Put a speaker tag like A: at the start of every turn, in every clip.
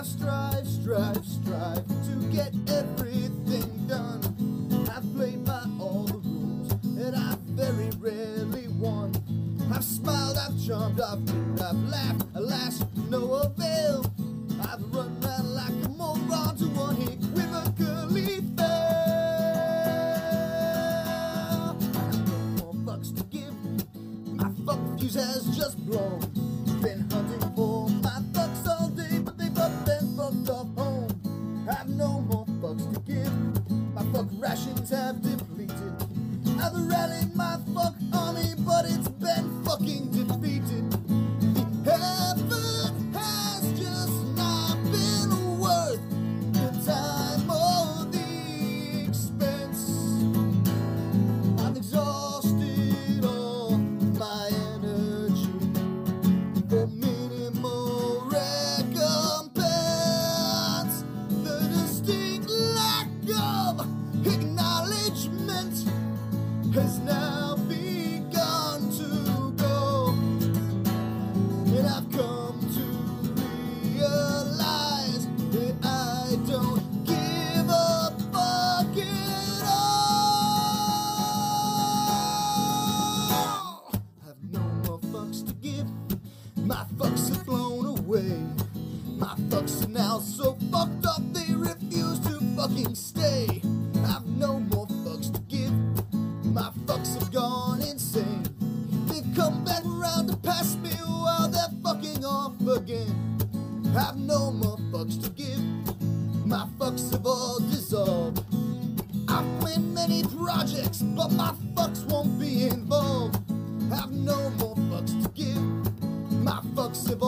A: Strive, strive, strive to get everything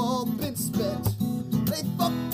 A: all been spent. They fucked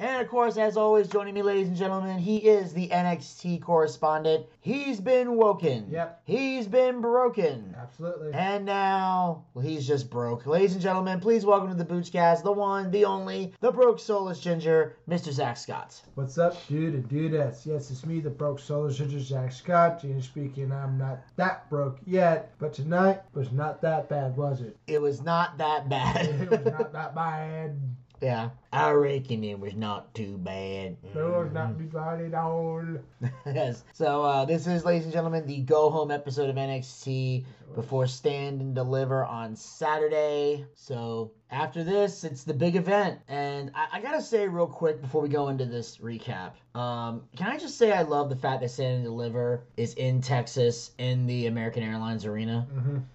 B: And of course, as always, joining me, ladies and gentlemen, he is the NXT correspondent. He's been woken.
C: Yep.
B: He's been broken.
C: Absolutely.
B: And now, well, he's just broke. Ladies and gentlemen, please welcome to the Boochcast, the one, the only, the broke soulless ginger, Mr. Zack Scott.
C: What's up, dude and dudettes? Yes, it's me, the broke solar ginger Zack Scott. Gina speaking. I'm not that broke yet, but tonight was not that bad, was it?
B: It was not that bad.
C: It was not that bad.
B: Yeah, I reckon it was not too bad.
C: It was not too bad at all.
B: yes. So uh, this is, ladies and gentlemen, the go home episode of NXT before Stand and Deliver on Saturday. So after this, it's the big event, and I, I gotta say real quick before we go into this recap. Um, can I just say I love the fact that Stand and Deliver is in Texas in the American Airlines Arena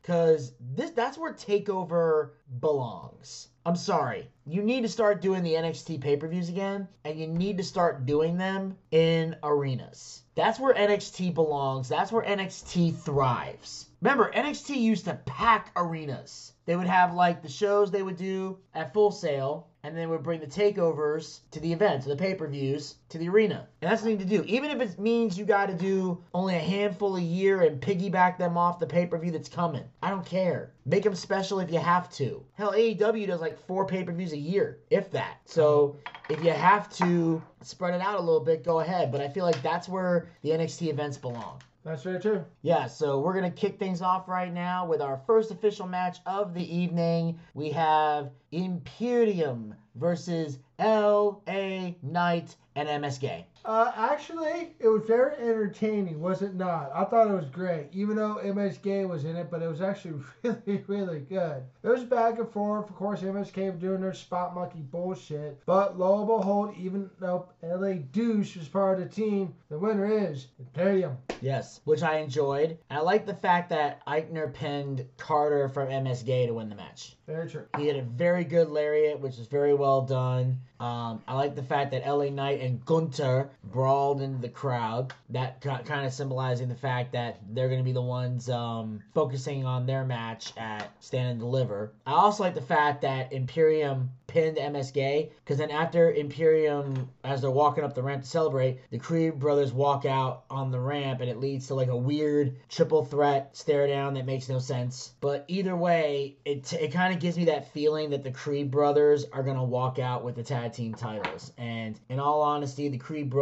B: because this that's where Takeover belongs. I'm sorry. You need to start doing the NXT pay per views again, and you need to start doing them in arenas. That's where NXT belongs. That's where NXT thrives. Remember, NXT used to pack arenas. They would have like the shows they would do at Full Sail, and then would bring the takeovers to the event, to the pay per views, to the arena. And that's the thing to do. Even if it means you got to do only a handful a year and piggyback them off the pay per view that's coming. I don't care. Make them special if you have to. Hell, AEW does like four pay per views a year, if that. So if you have to spread it out a little bit, go ahead. But I feel like that's where the NXT events belong.
C: That's very true.
B: Yeah, so we're going to kick things off right now with our first official match of the evening. We have Imperium versus LA Knight and MSK.
C: Uh, actually, it was very entertaining, was it not? I thought it was great, even though MSK was in it, but it was actually really, really good. It was back and forth. Of course, MSK was doing their spot monkey bullshit, but lo and behold, even though LA Douche was part of the team, the winner is Imperium.
B: Yes, which I enjoyed. And I like the fact that Aichner pinned Carter from MSK to win the match.
C: Very true.
B: He had a very good lariat, which was very well done. Um, I like the fact that LA Knight and Gunther brawled into the crowd. That kind of symbolizing the fact that they're going to be the ones um, focusing on their match at Stand and Deliver. I also like the fact that Imperium pinned MSK because then after Imperium, as they're walking up the ramp to celebrate, the Creed brothers walk out on the ramp and it leads to like a weird triple threat stare down that makes no sense. But either way, it, it kind of gives me that feeling that the Creed brothers are going to walk out with the tag team titles. And in all honesty, the Creed brothers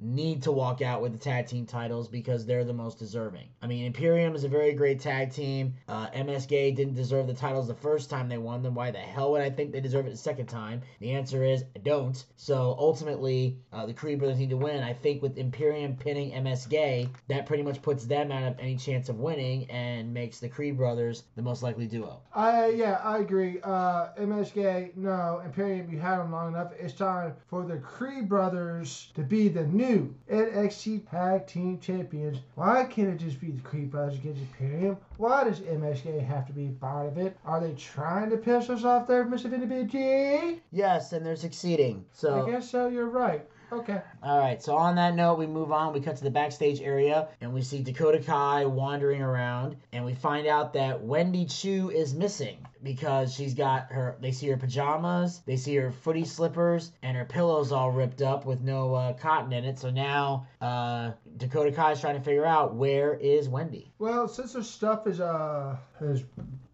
B: need to walk out with the tag team titles because they're the most deserving. I mean, Imperium is a very great tag team. Uh, MSK didn't deserve the titles the first time they won them. Why the hell would I think they deserve it the second time? The answer is I don't. So ultimately, uh, the Creed brothers need to win. I think with Imperium pinning MSK, that pretty much puts them out of any chance of winning and makes the Creed brothers the most likely duo.
C: I yeah, I agree. Uh, MSK, no, Imperium, you had them long enough. It's time for the Creed brothers to be the new NXT Tag Team Champions. Why can't it just be the Creed brothers against Imperium? Why does MSK have to be part of it? Are they trying to piss us off there, Mr. Vinny G?
B: Yes, and they're succeeding. So
C: I guess so. You're right. Okay.
B: All right. So on that note, we move on. We cut to the backstage area, and we see Dakota Kai wandering around, and we find out that Wendy Choo is missing because she's got her. They see her pajamas, they see her footy slippers, and her pillows all ripped up with no uh, cotton in it. So now uh, Dakota Kai is trying to figure out where is Wendy.
C: Well, since her stuff is uh is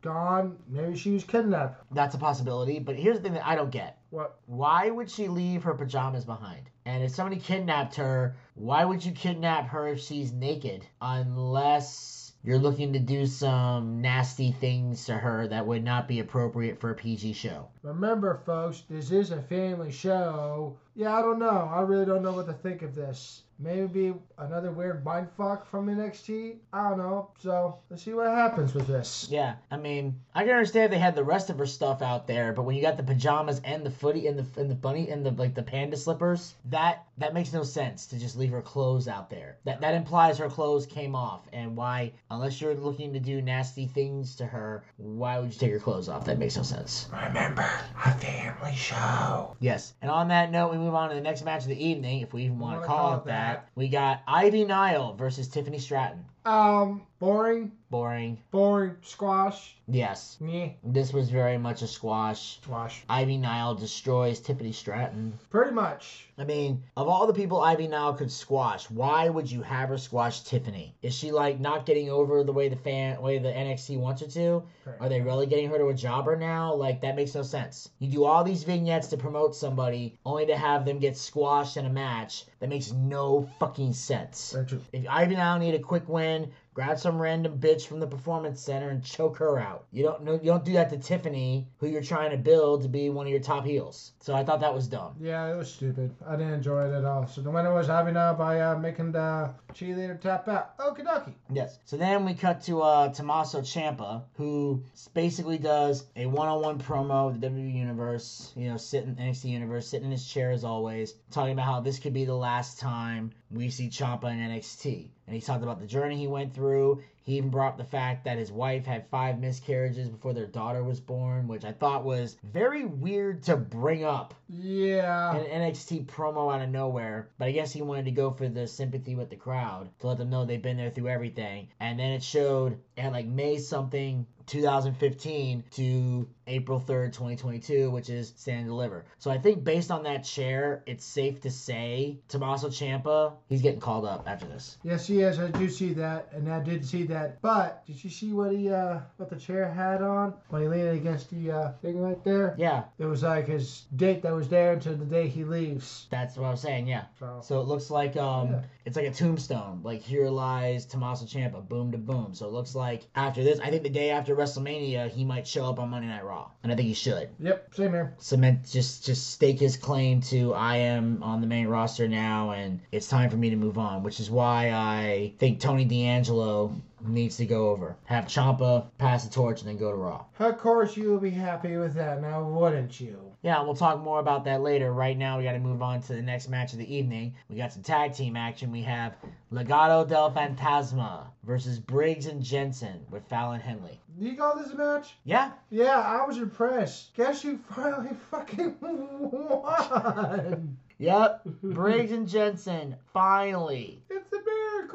C: gone, maybe she was kidnapped.
B: That's a possibility. But here's the thing that I don't get.
C: What?
B: Why would she leave her pajamas behind? And if somebody kidnapped her, why would you kidnap her if she's naked? Unless you're looking to do some nasty things to her that would not be appropriate for a PG show.
C: Remember, folks, this is a family show. Yeah, I don't know. I really don't know what to think of this. Maybe another weird mind fuck from NXT. I don't know. So let's see what happens with this.
B: Yeah, I mean, I can understand if they had the rest of her stuff out there, but when you got the pajamas and the footy and the and the bunny and the like the panda slippers, that that makes no sense to just leave her clothes out there. That that implies her clothes came off, and why, unless you're looking to do nasty things to her, why would you take her clothes off? That makes no sense.
C: Remember, a family show.
B: Yes, and on that note, we move on to the next match of the evening, if we even want to call,
C: call
B: it
C: it
B: that.
C: that.
B: We got Ivy Nile versus Tiffany Stratton.
C: Um, boring,
B: Boring.
C: boring, squash.
B: Yes,
C: Meh,
B: this was very much a squash.
C: squash.
B: Ivy Nile destroys Tiffany Stratton.
C: Pretty much.
B: I mean, of all the people Ivy Nile could squash, why would you have her squash Tiffany? Is she like not getting over the way the fan, way the NXT wants her to? Are they really getting her to a jobber now? Like that makes no sense. You do all these vignettes to promote somebody, only to have them get squashed in a match. That makes no fucking sense. If Ivy Nile need a quick win, grab some random bitch from the performance center and choke her out. You don't know you don't do that to Tiffany, who you're trying to build to be one of your top heels. So I thought that was dumb.
C: Yeah, it was stupid. I didn't enjoy it at all. So the winner was Avina by uh, making the cheerleader tap out. Okie dokie.
B: Yes. So then we cut to uh, Tommaso Ciampa, who basically does a one-on-one promo with the WWE Universe. You know, sitting NXT Universe, sitting in his chair as always, talking about how this could be the last time we see Ciampa in NXT. And he talked about the journey he went through. He even brought up the fact that his wife had five miscarriages before their daughter was born, which I thought was very weird to bring up
C: Yeah.
B: an NXT promo out of nowhere, but I guess he wanted to go for the sympathy with the crowd to let them know they've been there through everything. And then it showed at like May something 2015 to April 3rd, 2022, which is Stand and Deliver. So I think based on that chair, it's safe to say Tommaso Ciampa, he's getting called up after this.
C: Yes, he is. I do see that, and I did see that. But did you see what he uh what the chair had on when he leaned against the uh thing right there?
B: Yeah,
C: It was like his date that was there until the day he leaves.
B: That's what I'm saying. Yeah.
C: So,
B: So it looks like um,
C: Yeah.
B: it's like a tombstone. Like here lies Tommaso Ciampa, boom to boom. So it looks like after this, I think the day after WrestleMania, he might show up on Monday Night Raw, and I think he should
C: yep, same here.
B: cement just just stake his claim to I am on the main roster now, and it's time for me to move on. Which is why I think Tony D'Angelo needs to go over, have Ciampa pass the torch, and then go to Raw.
C: Of course, you will be happy with that, now wouldn't you?
B: Yeah, we'll talk more about that later. Right now, we got to move on to the next match of the evening. We got some tag team action. We have Legado del Fantasma versus Briggs and Jensen with Fallon Henley.
C: You call this a match?
B: Yeah,
C: Yeah, I was impressed. Guess who finally fucking won?
B: yep. Briggs and Jensen finally
C: It's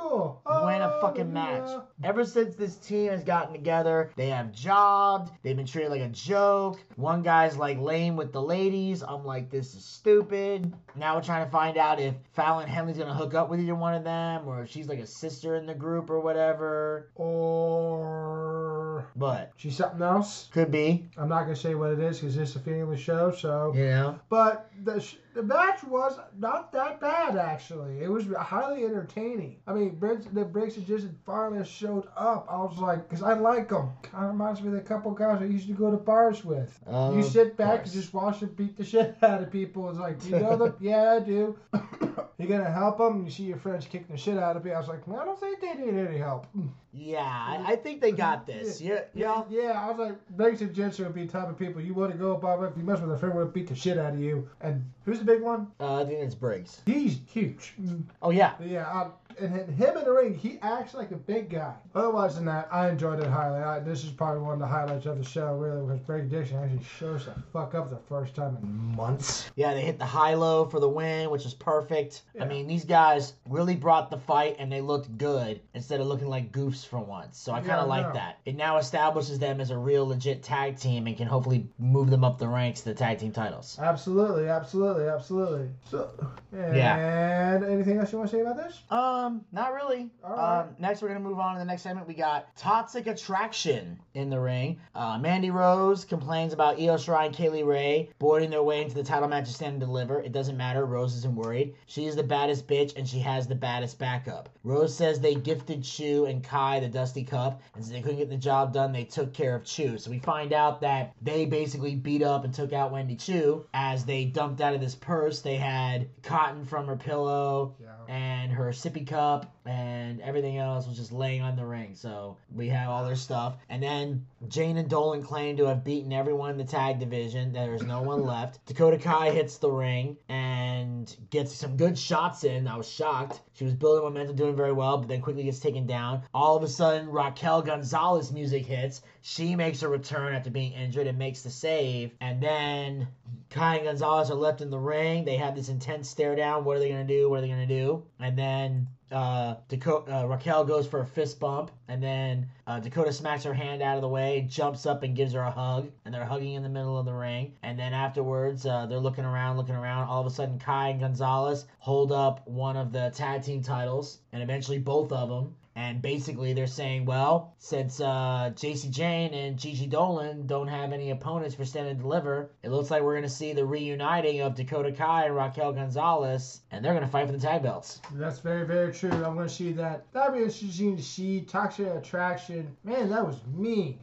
C: miracle.
B: win a
C: Oh,
B: fucking match.
C: yeah.
B: Ever since this team has gotten together, they have jobbed. They've been treated like a joke. One guy's like lame with the ladies. I'm like, this is stupid. Now we're trying to find out if Fallon Henley's gonna hook up with either one of them, or if she's like a sister in the group or whatever.
C: Or
B: But
C: she's something else.
B: could be,
C: I'm not gonna say what it is because it's a family show. So,
B: you know.
C: but the sh- the match was not that bad actually. It was highly entertaining. I mean, Briggs, the Briggs and Jensen finally showed up. I was like, because I like them. Kind of reminds me of the couple guys I used to go to bars with.
B: Of
C: you sit back and just watch them beat the shit out of people. It's like, do you know them? yeah, I do. you gonna help them? You see your friends kicking the shit out of me. I was like, well, I don't think they need any help.
B: Yeah, I, I think they got this. Yeah, yeah.
C: Yeah, I was like, Briggs and Jensen would be the type of people you want to go above if you mess with a friend would beat the shit out of you. And who's the big one?
B: Uh, I think it's Briggs.
C: He's huge.
B: Oh yeah,
C: Yeah, um, and him him in the ring, he acts like a big guy. Otherwise than that, I enjoyed it highly. I, this is probably one of the highlights of the show, really, because Brady Dixon actually shows the fuck up the first time in months.
B: Yeah, they hit the high low for the win, which was perfect. I mean, these guys really brought the fight and they looked good instead of looking like goofs for once. So I kind
C: Yeah,
B: of like
C: no.
B: that. It now establishes them as a real legit tag team and can hopefully move them up the ranks to the tag team titles.
C: Absolutely, absolutely, absolutely. So, yeah. and anything else you want to say about this?
B: Um, not really.
C: All right.
B: Um, next, we're gonna move on to the next segment. We got toxic attraction in the ring. Uh, Mandy Rose complains about Io Shirai and Kay Lee Ray boarding their way into the title match of Stand and Deliver. It doesn't matter. Rose isn't worried. She is the baddest bitch, and she has the baddest backup. Rose says they gifted Choo and Kai the Dusty Cup, and since they couldn't get the job done, they took care of Choo. So we find out that they basically beat up and took out Wendy Choo as they dumped out of this purse. They had cotton from her pillow
C: Yeah.
B: and her sippy cup and everything else was just laying on the ring. So we have all their stuff. And then Jayne and Dolin claim to have beaten everyone in the tag division. There's no one left. Dakota Kai hits the ring and gets some good shots in. I was shocked. She was building momentum, doing very well, but then quickly gets taken down. All of a sudden, Raquel Gonzalez music hits. She makes a return after being injured and makes the save. And then Kai and Gonzalez are left in the ring. They have this intense stare down. What are they going to do? What are they going to do? And then uh, Dakota, uh, Raquel goes for a fist bump, and then uh, Dakota smacks her hand out of the way, jumps up and gives her a hug, and they're hugging in the middle of the ring. And then afterwards, uh, they're looking around, looking around. All of a sudden, Kai and Gonzalez hold up one of the tag team titles, and eventually both of them. And basically, they're saying, well, since uh, Jacy Jayne and Gigi Dolin don't have any opponents for Stand and Deliver, it looks like we're going to see the reuniting of Dakota Kai and Raquel Gonzalez, and they're going to fight for the tag belts.
C: That's very, very true. I'm going to see that. That'd be interesting to see. Toxic attraction. Man, that was me.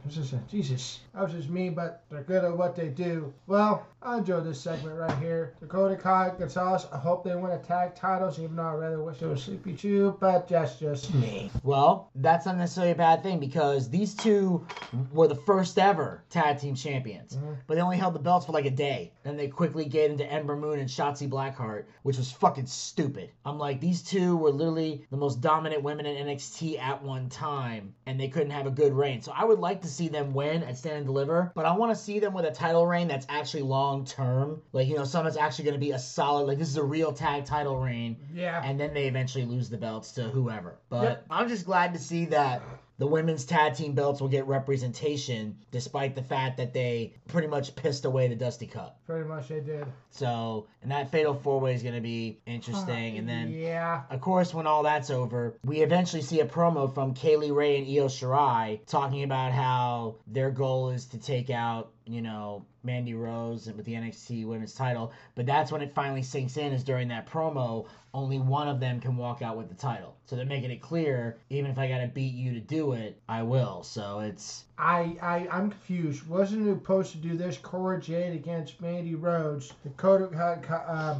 C: Jesus. That was just me, but they're good at what they do. Well, I enjoyed this segment right here. Dakota Kai Gonzalez. I hope they win a tag titles, even though I rather wish it was Sleepy Choo, but that's just me.
B: Well, that's not necessarily a bad thing because these two were the first ever tag team champions,
C: Mhm.
B: but they only held the belts for like a day. Then they quickly gave them to Ember Moon and Shotzi Blackheart, which was fucking stupid. I'm like, these two were literally the most dominant women in NXT at one time, and they couldn't have a good reign. So I would like to see them win at Stand and Deliver, but I want to see them with a title reign that's actually long term. Like, you know, something that's actually going to be a solid, like, this is a real tag title reign
C: Yeah.
B: and then they eventually lose the belts to whoever. But
C: Yep.
B: I'm just glad to see that the women's tag team belts will get representation despite the fact that they pretty much pissed away the Dusty Cup.
C: Pretty much they did.
B: So, and that fatal four way is going to be interesting. And then,
C: Yeah.
B: of course, when all that's over, we eventually see a promo from Kay Lee Ray and Io Shirai talking about how their goal is to take out you know, Mandy Rose with the NXT Women's title. But that's when it finally sinks in, is during that promo. Only one of them can walk out with the title. So they're making it clear, even if I got to beat you to do it, I will. So it's.
C: I, I, I'm confused. Wasn't it supposed to do this Cora Jade against Mandy Rhodes, Dakota, uh, uh,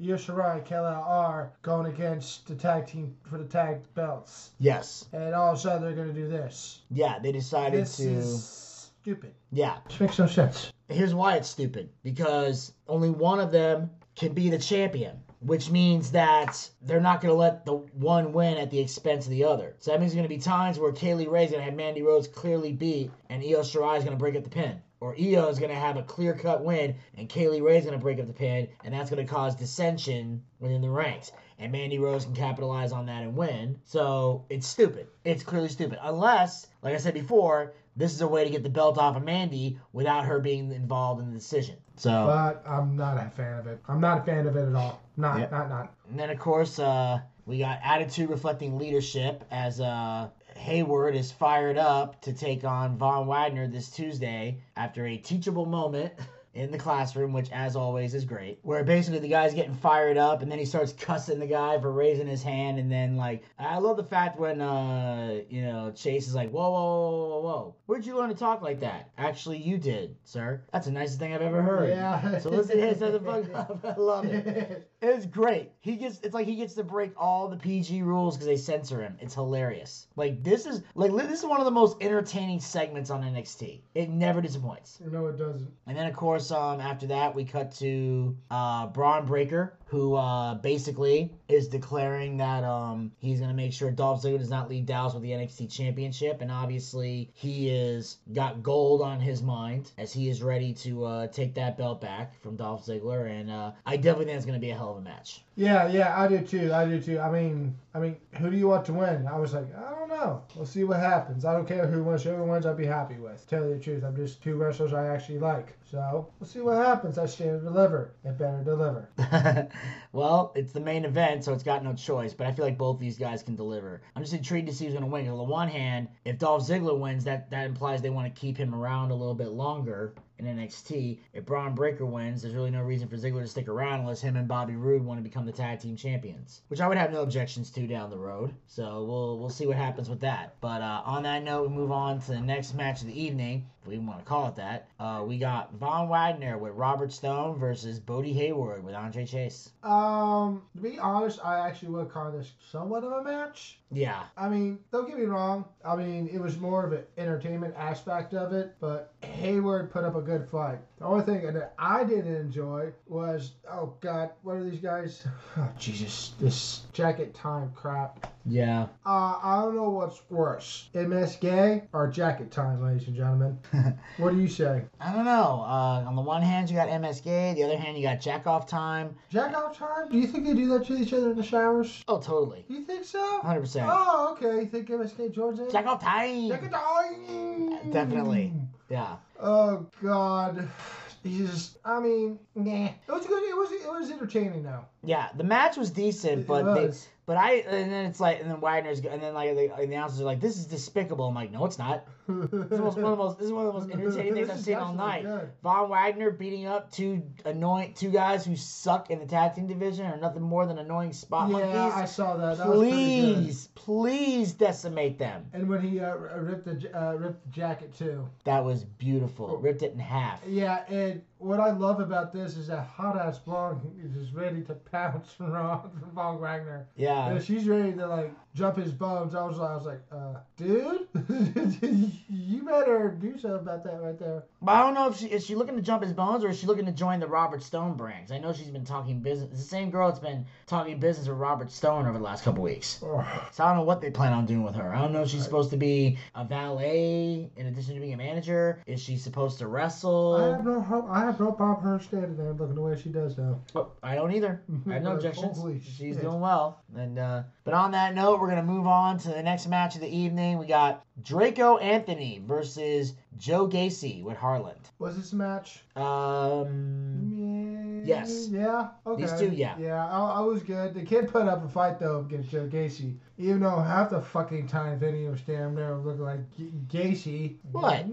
C: Io Shirai and Kay Lee Ray going against the tag team for the tag belts?
B: Yes.
C: And all of a sudden they're going to do this.
B: Yeah, they decided
C: This
B: to.
C: is stupid.
B: Yeah.
C: This makes no sense.
B: Here's why it's stupid because only one of them can be the champion, which means that they're not going to let the one win at the expense of the other. So that means there's going to be times where Kay Lee Ray's going to have Mandy Rose clearly beat, and Io Shirai is going to break up the pin. Or Io is going to have a clear cut win, and Kay Lee Ray's going to break up the pin, and that's going to cause dissension within the ranks. And Mandy Rose can capitalize on that and win. So it's stupid. It's clearly stupid. Unless, like I said before, this is a way to get the belt off of Mandy without her being involved in the decision. So,
C: But I'm not a fan of it. I'm not a fan of it at all. Not,
B: Yeah.
C: not, not.
B: and then of course, uh, we got attitude reflecting leadership as uh, Hayward is fired up to take on Von Wagner this Tuesday after a teachable moment. In the classroom, which as always is great, where basically the guy's getting fired up and then he starts cussing the guy for raising his hand, and then like I love the fact when uh you know Chase is like, whoa whoa whoa whoa whoa, where'd you learn to talk like that? Actually, you did, sir. That's the nicest thing I've ever heard.
C: Yeah.
B: So listen to his the fuck up. I love it. It's great. He gets it's like he gets to break all the PG rules because they censor him. It's hilarious. Like this is like this is one of the most entertaining segments on NXT. It never disappoints.
C: no, it doesn't.
B: And then of course, after that we cut to uh, Bron Breakker, who uh, basically is declaring that um, he's gonna make sure Dolph Ziggler does not leave Dallas with the NXT Championship, and obviously he is got gold on his mind as he is ready to uh, take that belt back from Dolph Ziggler, and uh, I definitely think it's gonna be a hell of a match.
C: Yeah, yeah, I do too. I do too. I mean, I mean, who do you want to win? I was like, I don't know. We'll see what happens. I don't care who wins. Whoever wins, I'd be happy with. Tell you the truth, I'm just two wrestlers I actually like. So we'll see what happens. I stand to deliver. It better deliver.
B: well, it's the main event, so it's got no choice. But I feel like both these guys can deliver. I'm just intrigued to see who's going to win. on the one hand, if Dolph Ziggler wins, that that implies they want to keep him around a little bit longer in NXT. If Bron Breakker wins, there's really no reason for Ziggler to stick around unless him and Bobby Roode want to become the tag team champions, which I would have no objections to down the road. So we'll we'll see what happens with that. But uh, on that note, we move on to the next match of the evening, if we want to call it that. Uh, we got Von Wagner with Robert Stone versus Bodhi Hayward with Andre Chase.
C: Um, to be honest, I actually would call this somewhat of a match.
B: Yeah,
C: I mean, don't get me wrong. I mean, it was more of an entertainment aspect of it, but Hayward put up a good fight. The only thing that I didn't enjoy was, oh God, what are these guys? Oh, Jesus, this jacket time crap.
B: yeah.
C: Uh, I don't know what's worse, MSK or jacket time, ladies and gentlemen. what do you say?
B: I don't know. Uh, on the one hand, you got MSK. The other hand, you got Jack Off Time.
C: Jack off time? Do you think they do that to each other in the showers?
B: Oh, totally.
C: You think so?
B: 100%.
C: Oh, okay. You think MSK joins in?
B: Jack Off Time.
C: Jacket time.
B: Definitely. Yeah.
C: Oh God. He's just, I mean, nah. It was good. It was it was entertaining though.
B: Yeah, the match was decent,
C: It
B: but they,
C: was.
B: But I and then it's like and then Wagner's and then like the, announcers are like this is despicable. I'm like no, it's not. This is, one of the most, this is one of the most entertaining things I've seen all night.
C: good.
B: Von Wagner beating up two annoying two guys who suck in the tag team division are nothing more than annoying spot
C: yeah, I saw that. that.
B: Please, please decimate them.
C: And when he uh, ripped the uh, ripped the jacket too.
B: That was beautiful.
C: Oh.
B: Ripped it in half.
C: Yeah, and what I love about this is that hot ass blonde is just ready to pounce from Von Wagner.
B: Yeah.
C: And she's ready to like jump his bones. I was I was like, uh, dude, you better do something about that right there.
B: But I don't know if she is she looking to jump his bones or is she looking to join the Robert Stone brand? 'Cause I know she's been talking business. It's the same girl that's been talking business with Robert Stone over the last couple weeks.
C: Oh,
B: So I don't know what they plan on doing with her. I don't know if she's supposed to be a valet in addition to being a manager. Is she supposed to wrestle?
C: I have no hope. I have no problem her standing there looking the way she does now.
B: Oh, I don't either. I have no objections. She's doing well. And uh, but on that note, we're gonna move on to the next match of the evening. We got Draco Anthony versus Joe Gacy with Harland.
C: Was this a match?
B: Um,
C: Yeah.
B: Yes.
C: Yeah. Okay.
B: These two, yeah.
C: Yeah, I, I was good. The kid put up a fight though against Joe Gacy, even though half the fucking time Vinny was standing there looking like G- Gacy.
B: What?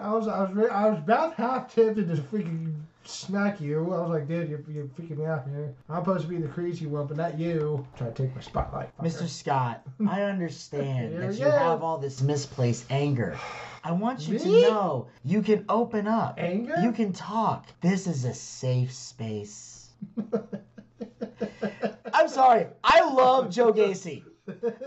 C: I was I was re- I was about half tempted to freaking smack you. I was like, dude, you're, you're freaking me out here. I'm supposed to be the crazy one, but not you. Try to take my spotlight, fucker.
B: Mr. Scott, I understand that you
C: go.
B: have all this misplaced anger. I want you to know you can open up.
C: Anger?
B: You can talk. This is a safe space. I'm sorry. I love Joe Gacy.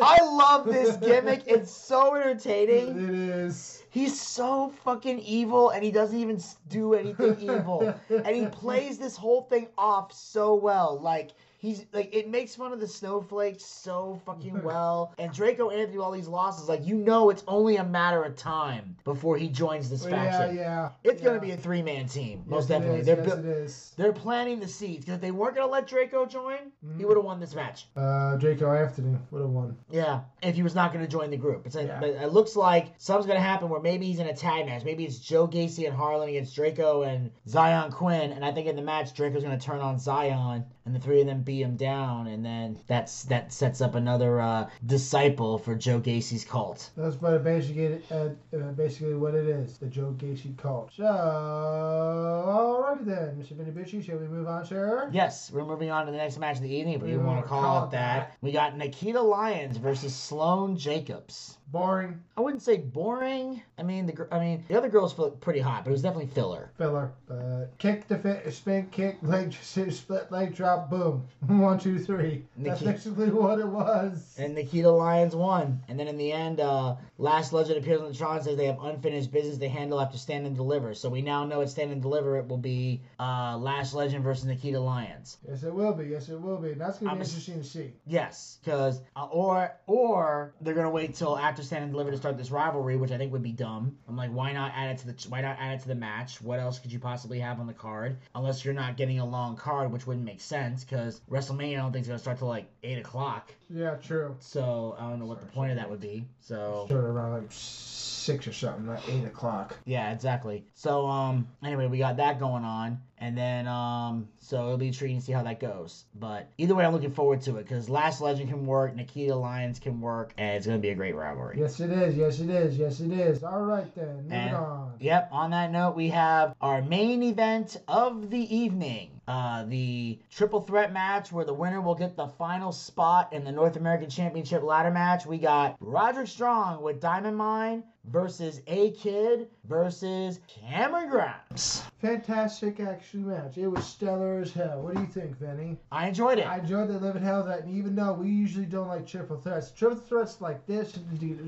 B: I love this gimmick. It's so entertaining.
C: It is.
B: He's so fucking evil and he doesn't even do anything evil. And he plays this whole thing off so well. Like he's like it makes fun of the snowflakes so fucking well. And Draco Anthony all these losses, like you know it's only a matter of time before he joins this
C: Yeah,
B: faction.
C: yeah. yeah.
B: It's gonna be a three man team, most
C: it
B: definitely. They're
C: yes,
B: bu-
C: it is.
B: they're planting the seeds because if they weren't gonna let Draco join,
C: Mm-hmm.
B: he would have won this match.
C: Uh, Draco Anthony would have won.
B: Yeah, if he was not going to join the group. It's like,
C: Yeah.
B: but it looks like something's going to happen where maybe he's in a tag match. Maybe it's Joe Gacy and Harlan against Draco and Zion Quinn. And I think in the match, Draco's going to turn on Zion, and the three of them beat him down, and then that's that sets up another uh, disciple for Joe Gacy's cult.
C: That's what basically, uh, uh, basically what it is, the Joe Gacy cult. So, alrighty then, Mr. Vinny Bucci, shall we move on, sir?
B: Yes, we're moving on to the next match of the evening, if
C: We
B: you want
C: wanna
B: call,
C: call
B: it
C: it
B: that.
C: that.
B: We got Nikita Lyons versus Sloane Jacobs.
C: Boring
B: I wouldn't say boring. I mean, the I mean the other girls feel pretty hot, but it was definitely filler.
C: filler, but kick the fit, spin kick, leg, split leg drop, boom, one, two, three. That's basically what it was.
B: And Nikita Lyons won. And then in the end, uh, Lash Legend appears on the Tron says they have unfinished business they handle after Stand and Deliver. So we now know at Stand and Deliver it will be uh, Lash Legend versus Nikita Lyons.
C: Yes, it will be. Yes, it will be. And that's gonna
B: I'm
C: be
B: a-
C: interesting to see.
B: Yes, because uh, or or they're gonna wait till after Stand and Deliver to start this rivalry, which I think would be dumb. I'm like, why not add it to the why not add it to the match? What else could you possibly have on the card? Unless you're not getting a long card, which wouldn't make sense because WrestleMania I don't think is gonna start till like eight o'clock.
C: Yeah, true.
B: So I don't know what the point of that would be. So
C: Start around like six or something, not eight o'clock.
B: yeah, exactly. So um anyway, we got that going on. And then um so it'll be intriguing to see how that goes. But either way I'm looking forward to it because Lash Legend can work, Nikita Lyons can work, and it's gonna be a great rivalry.
C: Yes, it is. Yes, it is. Yes, it is. All right then, moving
B: And-
C: on.
B: Yep, on that note, we have our main event of the evening. Uh, the triple threat match where the winner will get the final spot in the North American Championship ladder match. We got Roderick Strong with Diamond Mine versus A Kid versus Cameron Grimes.
C: Fantastic action match. It was stellar as hell. What do you think, Vinny?
B: I enjoyed it.
C: I enjoyed the living hell of that, and even though we usually don't like triple threats, triple threats like this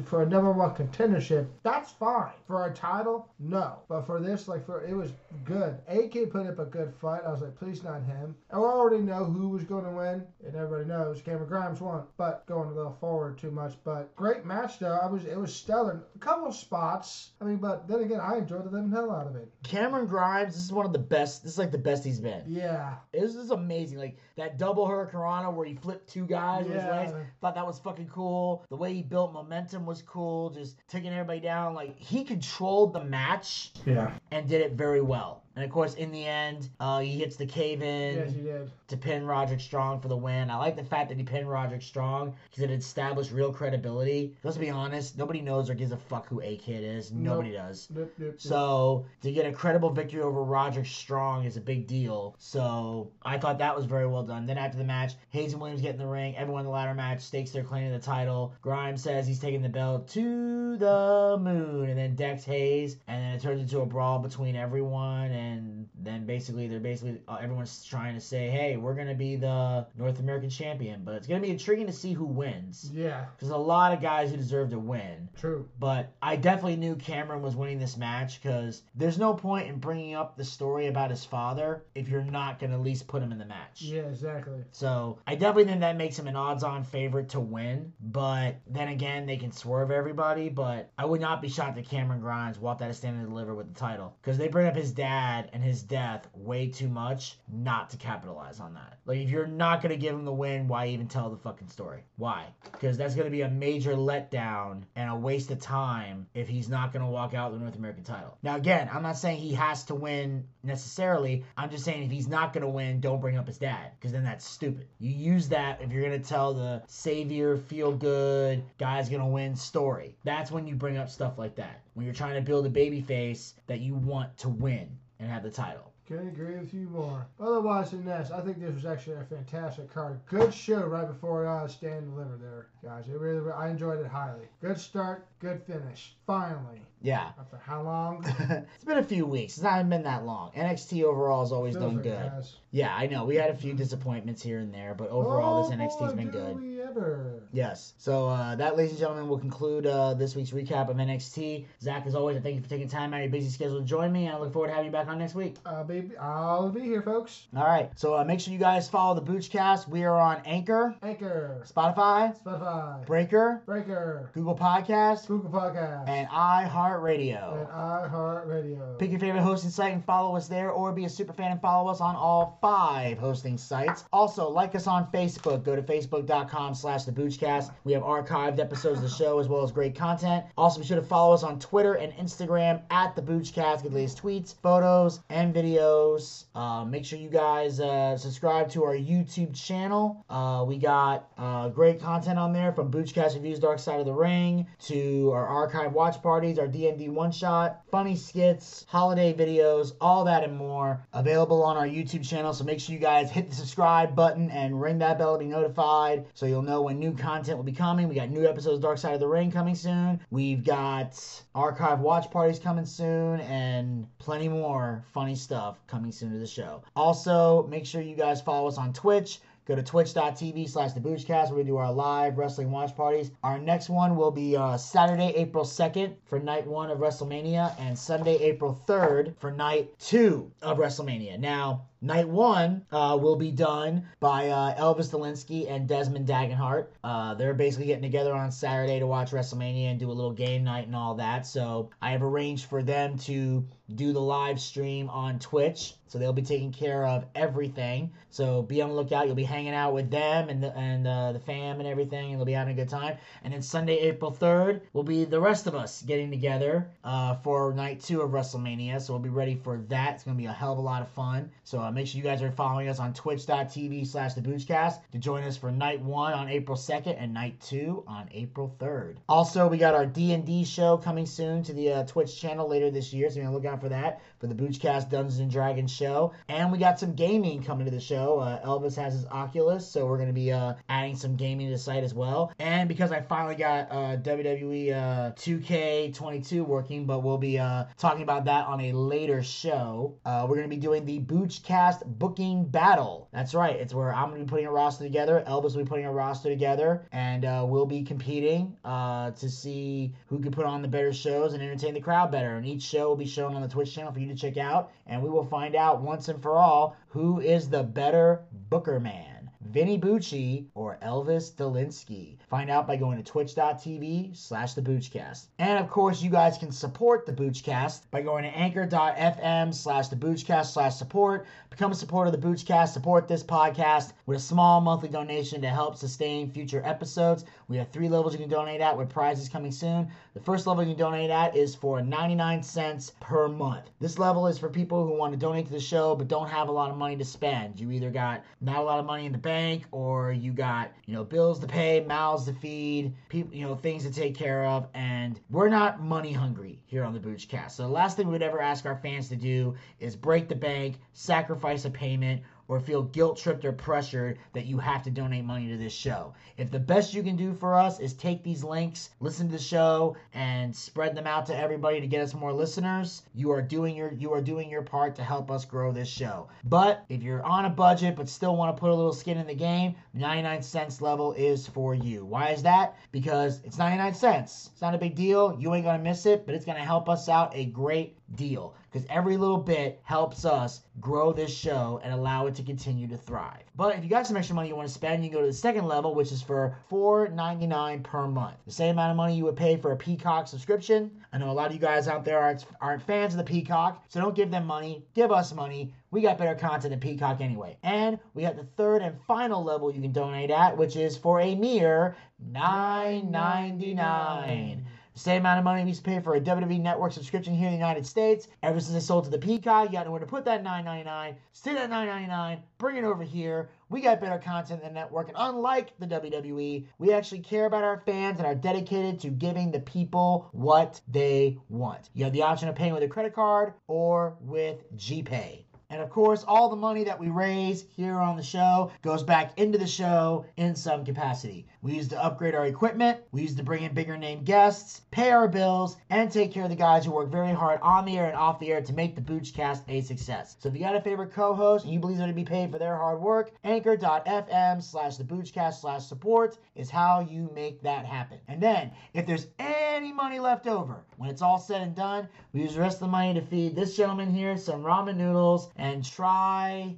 C: for a number one contendership, that's fine. For a title, no. But for this, like for it was good. AK put up a good fight. I was like, please not him. I already know who was going to win, and everybody knows Cameron Grimes won. But going a little forward too much. But great match though. I was it was stellar. A couple of spots. I mean, but then again, I enjoyed the living hell out of it.
B: Cameron Grimes, this is one of the best. This is like the best he's been.
C: Yeah.
B: This is amazing. Like that double hurricanrana where he flipped two guys with his
C: Yeah.
B: legs. Thought that was fucking cool. The way he built momentum was cool. Just taking everybody down. Like he controlled the match
C: Yeah.
B: and did it very well. And of course, in the end, uh, he hits the cave in
C: Yes, you did.
B: To pin Roderick Strong for the win. I like the fact that he pinned Roderick Strong because it established real credibility. Let's be honest, nobody knows or gives a fuck who A Kid is. Nobody does.
C: Nope, nope, nope.
B: So to get a credible victory over Roderick Strong is a big deal. So I thought that was very well done. Then after the match, Hayes and Williams get in the ring. Everyone in the ladder match stakes their claim to the title. Grimes says he's taking the belt to the moon, and then Dex Hayes, and then it turns into a brawl between everyone. And then basically they're basically uh, everyone's trying to say, hey, we're gonna be the North American champion, but it's gonna be intriguing to see who wins.
C: Yeah,
B: There's a lot of guys who deserve to win.
C: true.
B: But I definitely knew Cameron was winning this match because there's no point in bringing up the story about his father if you're not going to at least put him in the match.
C: Yeah, exactly.
B: So I definitely think that makes him an odds-on favorite to win. But then again, they can swerve everybody. But I would not be shocked if Cameron Grimes walked out of stand and deliver with the title because they bring up his dad dad and his death way too much not to capitalize on that. Like, if you're not going to give him the win, why even tell the fucking story? Why? Because that's going to be a major letdown and a waste of time if he's not going to walk out the North American title. Now, again, I'm not saying he has to win necessarily. I'm just saying if he's not going to win, don't bring up his dad because then that's stupid. You use that if you're going to tell the savior, feel good, guy's going to win story. That's when you bring up stuff like that. When you're trying to build a baby face that you want to win and have the title.
C: Couldn't agree with you more. Otherwise than this, I think this was actually a fantastic card. Good show right before uh, Stand and Deliver there, guys. It really, I enjoyed it highly. Good start, good finish. Finally.
B: Yeah.
C: After how long?
B: it's been a few weeks. It's not been that long. NXT overall has always
C: Feels
B: done good.
C: has.
B: Yeah, I know. We had a few disappointments here and there, but overall,
C: oh,
B: this NXT's
C: boy,
B: been good.
C: we ever.
B: Yes. So uh, that, ladies and gentlemen, will conclude uh, this week's recap of NXT. Zack, as always, I thank you for taking time out of your busy schedule to join me, and I look forward to having you back on next week.
C: Uh, baby, I'll be here, folks.
B: All right. So uh, make sure you guys follow the Boochcast. We are on Anchor,
C: Anchor,
B: Spotify,
C: Spotify,
B: Breaker,
C: Breaker,
B: Google Podcast,
C: Google Podcast,
B: and iHeartRadio.
C: and iHeartRadio.
B: Pick your favorite hosting site and follow us there, or be a super fan and follow us on all five hosting sites. Also, like us on Facebook. Go to facebook.com slash the Boochcast. We have archived episodes of the show as well as great content. Also, be sure to follow us on Twitter and Instagram at the Boochcast. Get the latest tweets, photos, and videos. Uh, make sure you guys uh, subscribe to our YouTube channel. Uh, we got uh, great content on there from Boochcast Reviews Dark Side of the Ring to our archive watch parties, our D&D one-shot, funny skits, holiday videos, all that and more available on our YouTube channel. So make sure you guys hit the subscribe button and ring that bell to be notified so you'll know when new content will be coming. We got new episodes of Dark Side of the Ring coming soon. We've got archive watch parties coming soon and plenty more funny stuff coming soon to the show. Also, make sure you guys follow us on Twitch. Go to twitch.tv slash the Boochcast where we do our live wrestling watch parties. Our next one will be uh, Saturday, April 2nd for night one of WrestleMania and Sunday, April 3rd for night two of WrestleMania. Now, Night one uh, will be done by uh, Elvis Delinsky and Desmond Dagenhart. Uh, they're basically getting together on Saturday to watch WrestleMania and do a little game night and all that. So I have arranged for them to do the live stream on Twitch. So they'll be taking care of everything. So be on the lookout. You'll be hanging out with them and the, and uh, the fam and everything, and they'll be having a good time. And then Sunday, April 3rd, will be the rest of us getting together uh, for night two of WrestleMania. So we'll be ready for that. It's going to be a hell of a lot of fun. So uh, make sure you guys are following us on twitch.tv slash the Boochcast to join us for night one on April 2nd and night two on April 3rd. Also, we got our D&D show coming soon to the uh, Twitch channel later this year. So you're going to look out for that for the Boochcast Dungeons and Dragons show. And we got some gaming coming to the show. Uh, Elvis has his Oculus, so we're going to be uh, adding some gaming to the site as well. And because I finally got uh, WWE uh, 2K22 working, but we'll be uh, talking about that on a later show. Uh, we're going to be doing the Boochcast booking battle. That's right. It's where I'm going to be putting a roster together. Elvis will be putting a roster together, and we'll be competing to see who can put on the better shows and entertain the crowd better. And each show will be shown on the Twitch channel for you to check out, and we will find out once and for all who is the better Booker man. Vinny Bucci or Elvis Delinsky. Find out by going to twitch.tv slash the Boochcast. And of course, you guys can support the Boochcast by going to anchor.fm slash the Boochcast slash support. Become a supporter of the Boochcast. Support this podcast with a small monthly donation to help sustain future episodes. We have three levels you can donate at with prizes coming soon. The first level you can donate at is for 99 cents per month. This level is for people who want to donate to the show but don't have a lot of money to spend. You either got not a lot of money in the bank or you got, you know, bills to pay, mouths to feed, people, you know, things to take care of and we're not money hungry here on the Boochcast. So the last thing we would ever ask our fans to do is break the bank, sacrifice a payment or feel guilt tripped or pressured that you have to donate money to this show. If the best you can do for us is take these links, listen to the show, and spread them out to everybody to get us more listeners, you are doing your you are doing your part to help us grow this show. But if you're on a budget but still want to put a little skin in the game, 99 cents level is for you. Why is that? Because it's 99 cents. It's not a big deal. You ain't gonna miss it, but it's gonna help us out a great deal because every little bit helps us grow this show and allow it to continue to thrive. But if you got some extra money you want to spend, you can go to the second level, which is for $4.99 per month. The same amount of money you would pay for a Peacock subscription. I know a lot of you guys out there aren't, aren't fans of the Peacock, so don't give them money. Give us money. We got better content than Peacock anyway. And we have the third and final level you can donate at, which is for a mere $9.99. Same amount of money we used to pay for a WWE Network subscription here in the United States. Ever since I sold to the Peacock, you got nowhere to put that $9.99. Stay at $9.99. Bring it over here. We got better content than the network, and unlike the WWE, we actually care about our fans and are dedicated to giving the people what they want. You have the option of paying with a credit card or with GPay. And of course, all the money that we raise here on the show goes back into the show in some capacity. We use to upgrade our equipment, we use to bring in bigger name guests, pay our bills, and take care of the guys who work very hard on the air and off the air to make the Boochcast a success. So if you got a favorite co-host and you believe they're to be paid for their hard work, anchor.fm slash the slash support is how you make that happen. And then, if there's any money left over, when it's all said and done, we use the rest of the money to feed this gentleman here some ramen noodles try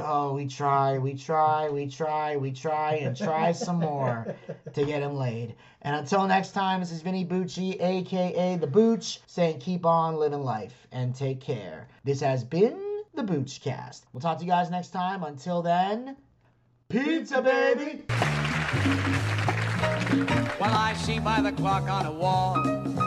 B: Oh, we try, we try, we try, we try, and try some more to get him laid. And until next time, this is Vinny Bucci, aka The Booch, saying keep on living life and take care. This has been the Boochcast. We'll talk to you guys next time. Until then, pizza, baby!
D: Well, I see by the clock on a wall